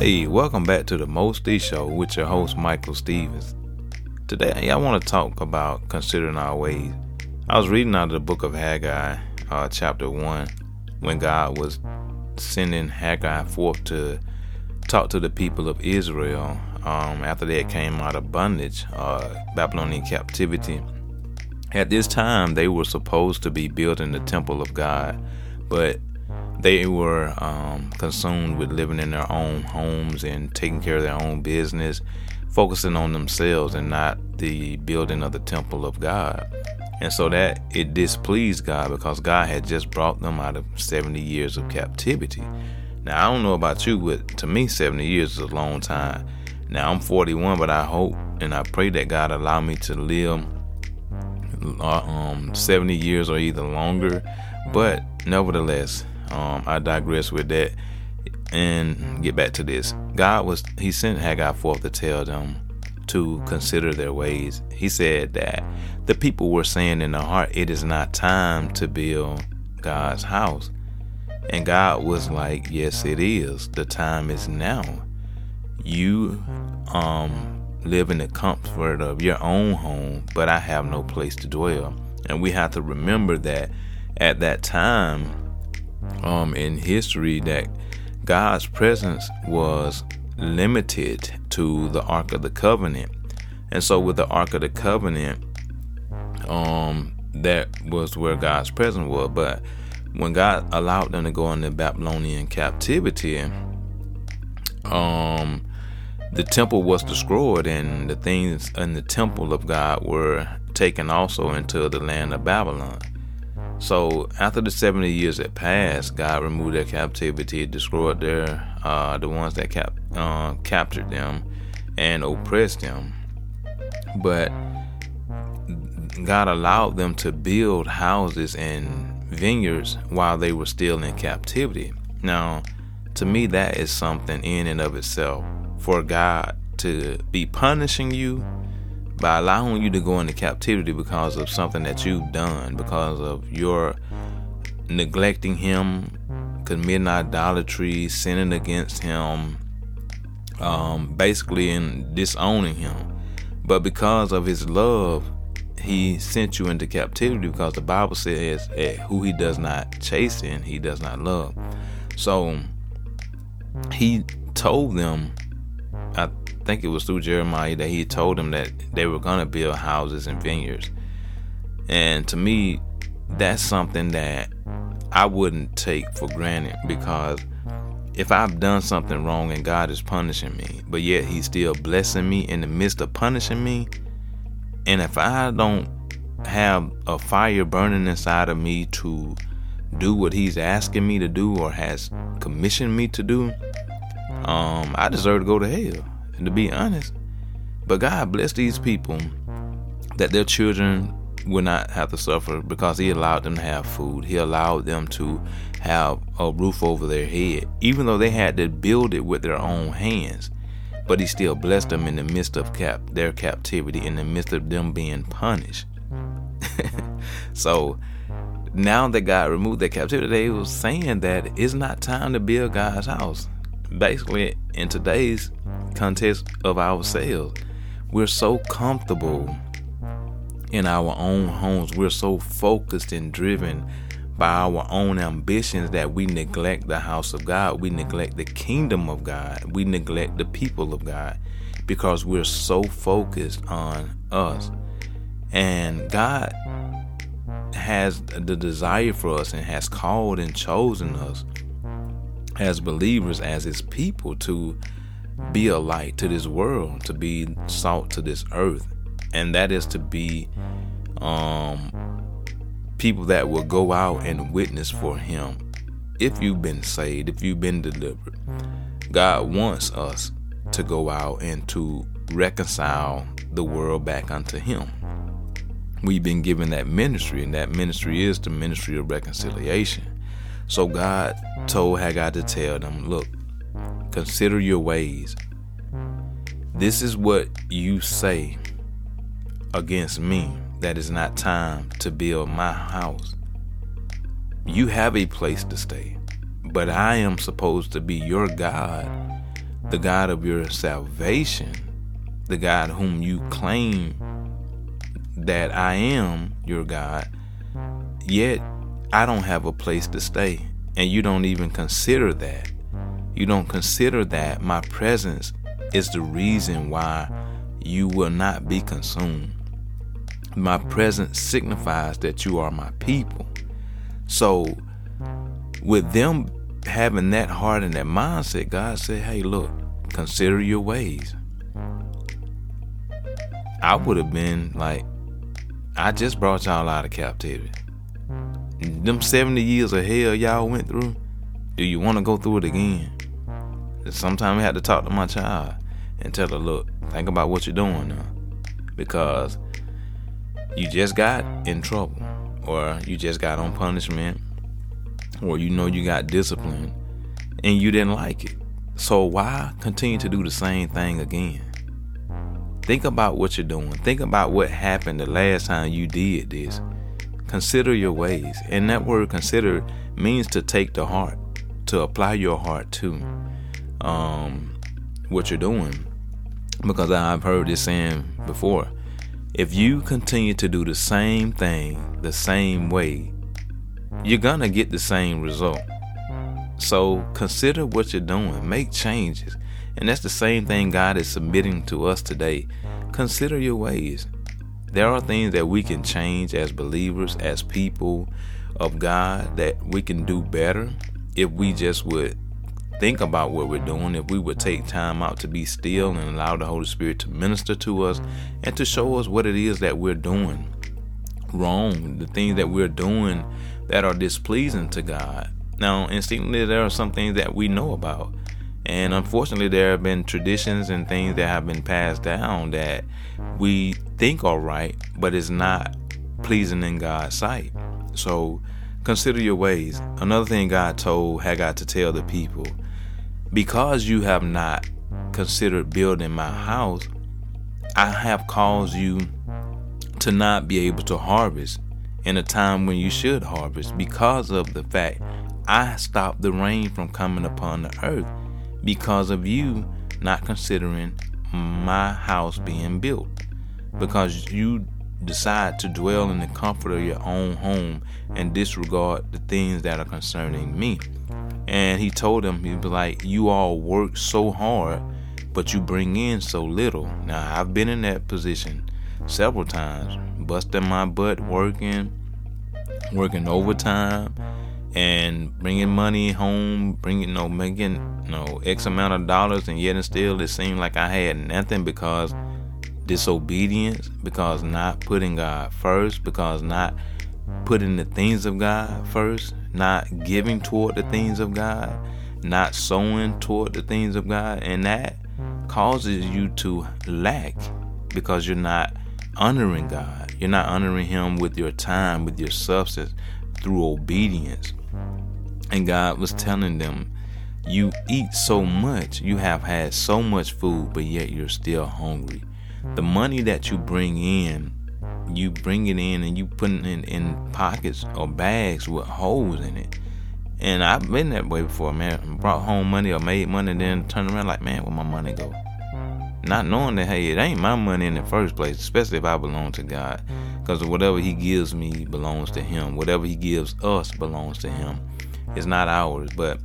Hey, welcome back to the Mostly Show with your host Michael Stevens. Today, I want to talk about considering our ways. I was reading out of the book of Haggai, uh, chapter one, when God was sending Haggai forth to talk to the people of Israel um, after they came out of bondage, uh, Babylonian captivity. At this time, they were supposed to be building the temple of God, but they were um, consumed with living in their own homes and taking care of their own business, focusing on themselves and not the building of the temple of God. And so that it displeased God because God had just brought them out of 70 years of captivity. Now, I don't know about you, but to me, 70 years is a long time. Now, I'm 41, but I hope and I pray that God allow me to live uh, um, 70 years or either longer. But nevertheless, um, I digress with that and get back to this. God was He sent Haggai forth to tell them to consider their ways. He said that the people were saying in their heart, "It is not time to build God's house." And God was like, "Yes, it is. The time is now. You um live in the comfort of your own home, but I have no place to dwell." And we have to remember that at that time um, in history that God's presence was limited to the Ark of the Covenant. And so with the Ark of the Covenant, um, that was where God's presence was. But when God allowed them to go into Babylonian captivity, um, the temple was destroyed and the things in the temple of God were taken also into the land of Babylon. So after the 70 years had passed, God removed their captivity, destroyed their uh, the ones that cap, uh, captured them and oppressed them. But God allowed them to build houses and vineyards while they were still in captivity. Now, to me, that is something in and of itself. For God to be punishing you by allowing you to go into captivity because of something that you've done, because of your neglecting Him, committing idolatry, sinning against Him, um, basically in disowning Him. But because of His love, He sent you into captivity because the Bible says who He does not chasten, He does not love. So He told them, I think it was through Jeremiah that he told them that they were going to build houses and vineyards. And to me, that's something that I wouldn't take for granted because if I've done something wrong and God is punishing me, but yet He's still blessing me in the midst of punishing me, and if I don't have a fire burning inside of me to do what He's asking me to do or has commissioned me to do, um, I deserve to go to hell to be honest. But God bless these people that their children will not have to suffer because He allowed them to have food. He allowed them to have a roof over their head, even though they had to build it with their own hands. But He still blessed them in the midst of cap- their captivity, in the midst of them being punished. so now that God removed their captivity, they was saying that it's not time to build God's house. Basically, in today's context of ourselves. We're so comfortable in our own homes. We're so focused and driven by our own ambitions that we neglect the house of God. We neglect the kingdom of God. We neglect the people of God because we're so focused on us. And God has the desire for us and has called and chosen us as believers, as his people, to be a light to this world, to be salt to this earth, and that is to be um, people that will go out and witness for Him. If you've been saved, if you've been delivered, God wants us to go out and to reconcile the world back unto Him. We've been given that ministry, and that ministry is the ministry of reconciliation. So God told Haggai to tell them, look, Consider your ways. This is what you say against me that is not time to build my house. You have a place to stay, but I am supposed to be your God the God of your salvation, the God whom you claim that I am your God, yet I don't have a place to stay. And you don't even consider that. You don't consider that my presence is the reason why you will not be consumed. My presence signifies that you are my people. So, with them having that heart and that mindset, God said, Hey, look, consider your ways. I would have been like, I just brought y'all out of captivity. Them 70 years of hell y'all went through, do you want to go through it again? Sometimes I had to talk to my child and tell her, look, think about what you're doing now. Because you just got in trouble, or you just got on punishment, or you know you got discipline and you didn't like it. So why continue to do the same thing again? Think about what you're doing. Think about what happened the last time you did this. Consider your ways. And that word consider means to take to heart, to apply your heart to um, what you're doing. Because I've heard this saying before. If you continue to do the same thing the same way, you're gonna get the same result. So consider what you're doing, make changes. And that's the same thing God is submitting to us today. Consider your ways. There are things that we can change as believers, as people of God, that we can do better if we just would think about what we're doing, if we would take time out to be still and allow the Holy Spirit to minister to us and to show us what it is that we're doing wrong, the things that we're doing that are displeasing to God. Now, instinctively, there are some things that we know about. And unfortunately, there have been traditions and things that have been passed down that we think are right, but it's not pleasing in God's sight. So consider your ways. Another thing God told Haggai to tell the people because you have not considered building my house, I have caused you to not be able to harvest in a time when you should harvest because of the fact I stopped the rain from coming upon the earth because of you not considering my house being built. Because you decide to dwell in the comfort of your own home and disregard the things that are concerning me. And he told them, he was like, You all work so hard, but you bring in so little. Now, I've been in that position several times, busting my butt working, working overtime, and bringing money home, bringing you know, making you know X amount of dollars, and yet and still it seemed like I had nothing because disobedience, because not putting God first, because not putting the things of God first, not giving toward the things of God, not sowing toward the things of God, and that causes you to lack because you're not honoring God. You're not honoring Him with your time, with your substance, through obedience. And God was telling them, You eat so much, you have had so much food, but yet you're still hungry. The money that you bring in, you bring it in and you put it in, in pockets or bags with holes in it. And I've been that way before, man. Brought home money or made money, then turned around like, man, where my money go? Not knowing that, hey, it ain't my money in the first place, especially if I belong to God. Because whatever He gives me belongs to Him. Whatever He gives us belongs to Him. It's not ours, but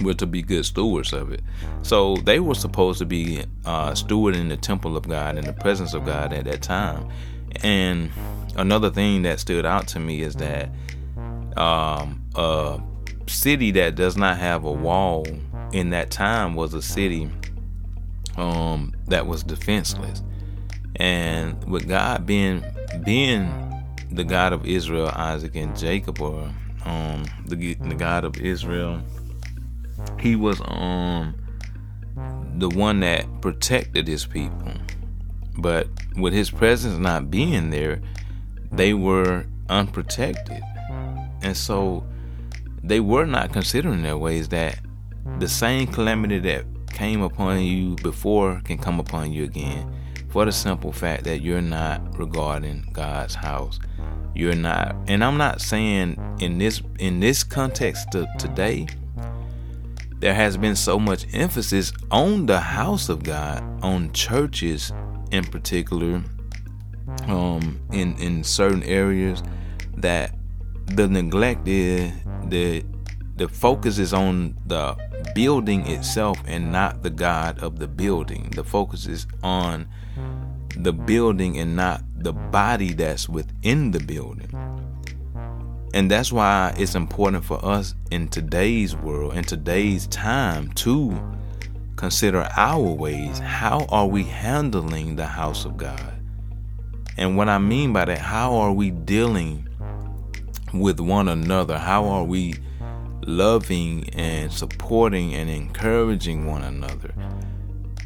we're to be good stewards of it. So they were supposed to be uh, stewarding the temple of God in the presence of God at that time. And another thing that stood out to me is that um, a city that does not have a wall in that time was a city um, that was defenseless. And with God being being the God of Israel, Isaac, and Jacob, or um, the the God of Israel, He was um the one that protected His people. But with His presence not being there, they were unprotected, and so they were not considering their ways that the same calamity that came upon you before can come upon you again for the simple fact that you're not regarding God's house. You're not and I'm not saying in this in this context to today there has been so much emphasis on the house of God, on churches in particular, um, in in certain areas, that the neglect is the the focus is on the building itself and not the God of the building. The focus is on the building and not the body that's within the building. And that's why it's important for us in today's world, in today's time, to consider our ways. How are we handling the house of God? And what I mean by that, how are we dealing with one another? How are we loving and supporting and encouraging one another?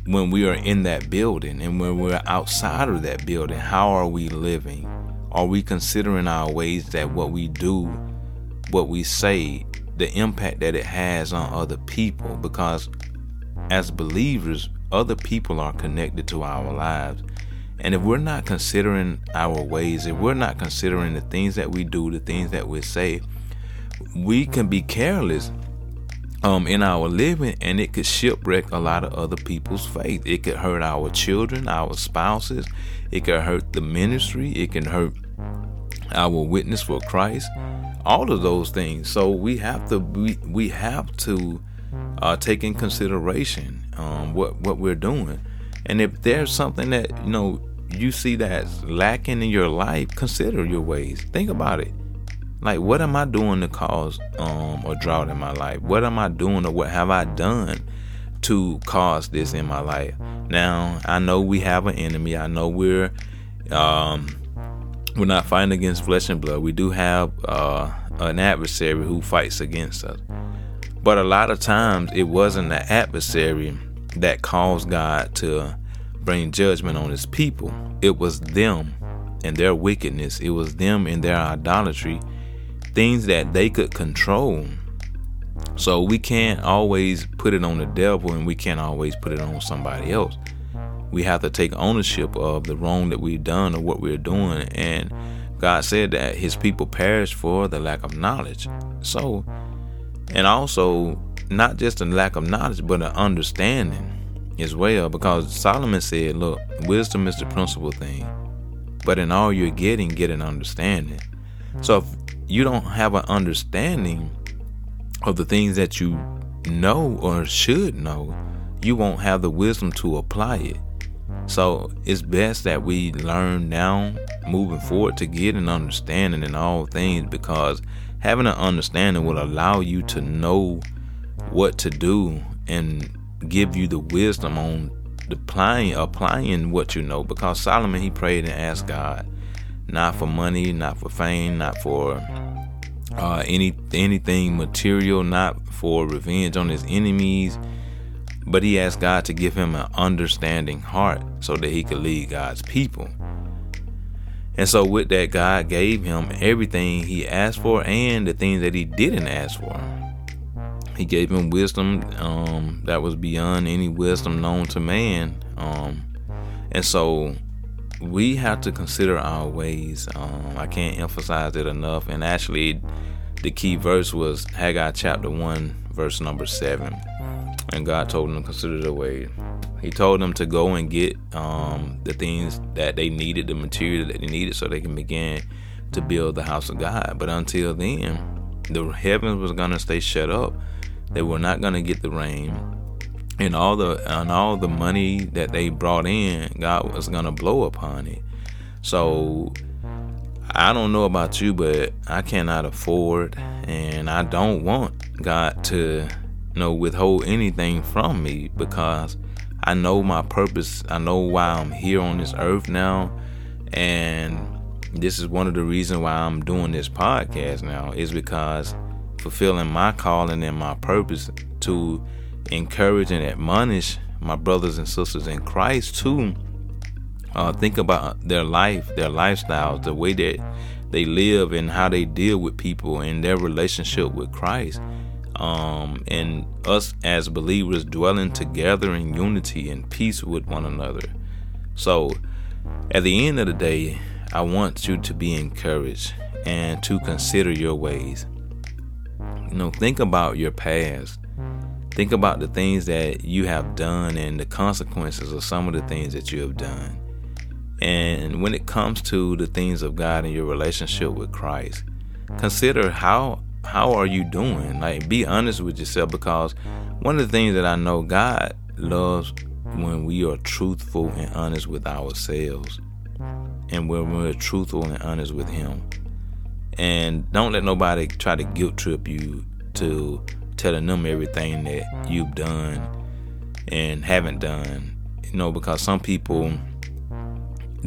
When we are in that building and when we're outside of that building, how are we living? Are we considering our ways that what we do, what we say, the impact that it has on other people? Because as believers, other people are connected to our lives. And if we're not considering our ways, if we're not considering the things that we do, the things that we say, we can be careless um, in our living and it could shipwreck a lot of other people's faith. It could hurt our children, our spouses, it could hurt the ministry, it can hurt our witness for Christ, all of those things. So we have to we, we have to uh, take in consideration um, what what we're doing, and if there's something that you know you see that's lacking in your life, consider your ways. Think about it. Like, what am I doing to cause um, a drought in my life? What am I doing, or what have I done to cause this in my life? Now, I know we have an enemy. I know we're um, we're not fighting against flesh and blood. We do have uh, an adversary who fights against us. But a lot of times it wasn't the adversary that caused God to bring judgment on his people. It was them and their wickedness. It was them and their idolatry, things that they could control. So we can't always put it on the devil and we can't always put it on somebody else we have to take ownership of the wrong that we've done or what we're doing. And God said that his people perish for the lack of knowledge. So, and also not just a lack of knowledge, but an understanding as well. Because Solomon said, look, wisdom is the principal thing. But in all you're getting, get an understanding. So if you don't have an understanding of the things that you know or should know, you won't have the wisdom to apply it. So it's best that we learn now, moving forward, to get an understanding in all things because having an understanding will allow you to know what to do and give you the wisdom on applying applying what you know. Because Solomon he prayed and asked God, not for money, not for fame, not for uh, any anything material, not for revenge on his enemies but he asked God to give him an understanding heart so that he could lead God's people. And so, with that, God gave him everything he asked for and the things that he didn't ask for. He gave him wisdom um, that was beyond any wisdom known to man. Um, and so, we have to consider our ways. Um, I can't emphasize it enough. And actually, the key verse was Haggai chapter 1, verse number 7 and God told them to consider the way. He told them to go and get um, the things that they needed, the material that they needed, so they can begin to build the house of God. But until then, the heavens was gonna stay shut up. They were not gonna get the rain, and all the and all the money that they brought in, God was gonna blow upon it. So I don't know about you, but I cannot afford, and I don't want God to know, withhold anything from me because I know my purpose. I know why I'm here on this earth now. And this is one of the reasons why I'm doing this podcast now is because fulfilling my calling and my purpose to encourage and admonish my brothers and sisters in Christ to uh, think about their life, their lifestyles, the way that they live, and how they deal with people and their relationship with Christ um, and us as believers dwelling together in unity and peace with one another. So, at the end of the day, I want you to be encouraged and to consider your ways. You know, think about your past. Think about the things that you have done and the consequences of some of the things that you have done. And when it comes to the things of God and your relationship with Christ, consider how how are you doing? Like be honest with yourself because one of the things that I know God loves when we are truthful and honest with ourselves and when we're truthful and honest with him. And don't let nobody try to guilt trip you to telling them everything that you've done and haven't done. You know, because some people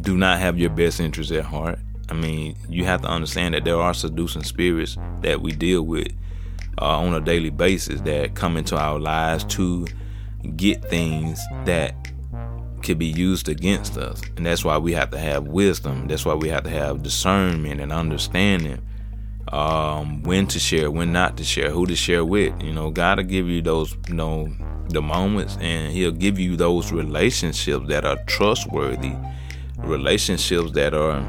do not have your best interest at heart. I mean, you have to understand that there are seducing spirits that we deal with uh, on a daily basis that come into our lives to get things that could be used against us. And that's why we have to have wisdom. That's why we have to have discernment and understanding um, when to share, when not to share, who to share with. You know, God will give you those, you know, the moments, and He'll give you those relationships that are trustworthy, relationships that are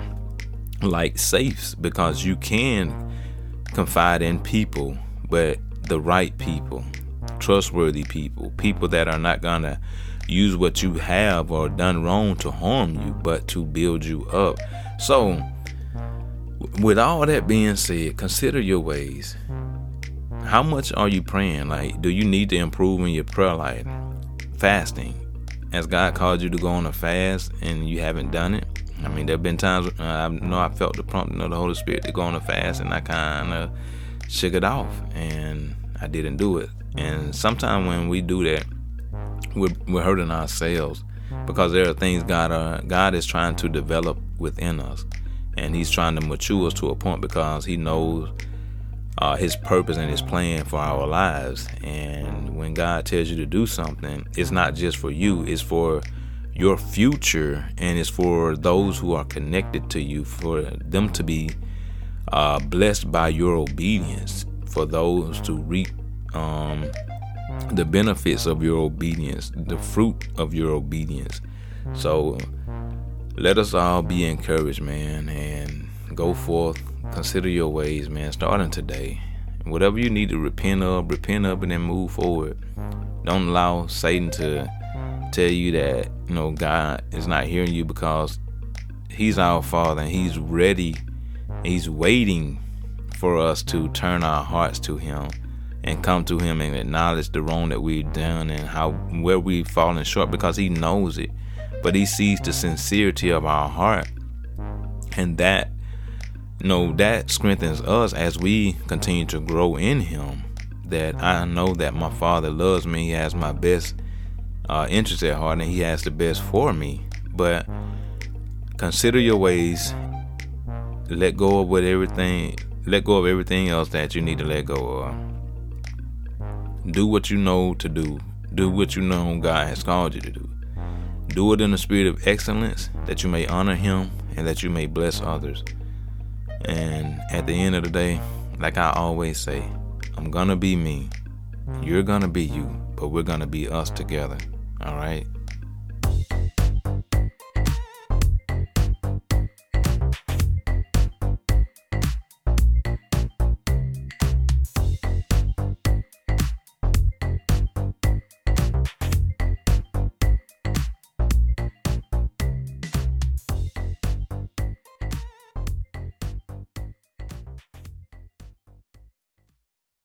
like safes, because you can confide in people, but the right people, trustworthy people, people that are not gonna use what you have or done wrong to harm you, but to build you up. So with all that being said, consider your ways. How much are you praying? Like, do you need to improve in your prayer life? Fasting. Has God called you to go on a fast and you haven't done it? I mean, there have been times uh, I know I felt the prompting of the Holy Spirit to go on a fast and I kind of shook it off and I didn't do it. And sometimes when we do that, we're, we're hurting ourselves because there are things God, uh, God is trying to develop within us and he's trying to mature us to a point because he knows uh, his purpose and his plan for our lives. And when God tells you to do something, it's not just for you, it's for your future and it's for those who are connected to you, for them to be uh, blessed by your obedience, for those to reap um, the benefits of your obedience, the fruit of your obedience. So, let us all be encouraged, man, and go forth. Consider your ways, man, starting today. Whatever you need to repent of, repent of and then move forward. Don't allow Satan to tell you that, you know, God is not hearing you because He's our Father and He's ready, He's waiting for us to turn our hearts to Him and come to Him and acknowledge the wrong that we've done and how where we've fallen short because He knows it but he sees the sincerity of our heart. And that you know that strengthens us as we continue to grow in him. That i know that my father loves me he has my best uh, interest at heart and he has the best for me. But consider your ways. Let go of what everything let go of everything else that you need to let go of. Do what you know to do. Do what you know god has called you to do do it in the spirit of excellence that you may honor Him and that you may bless others. And at the end of the day, like I always say, I'm gonna be me, you're gonna be you, but we're gonna be us together. All right?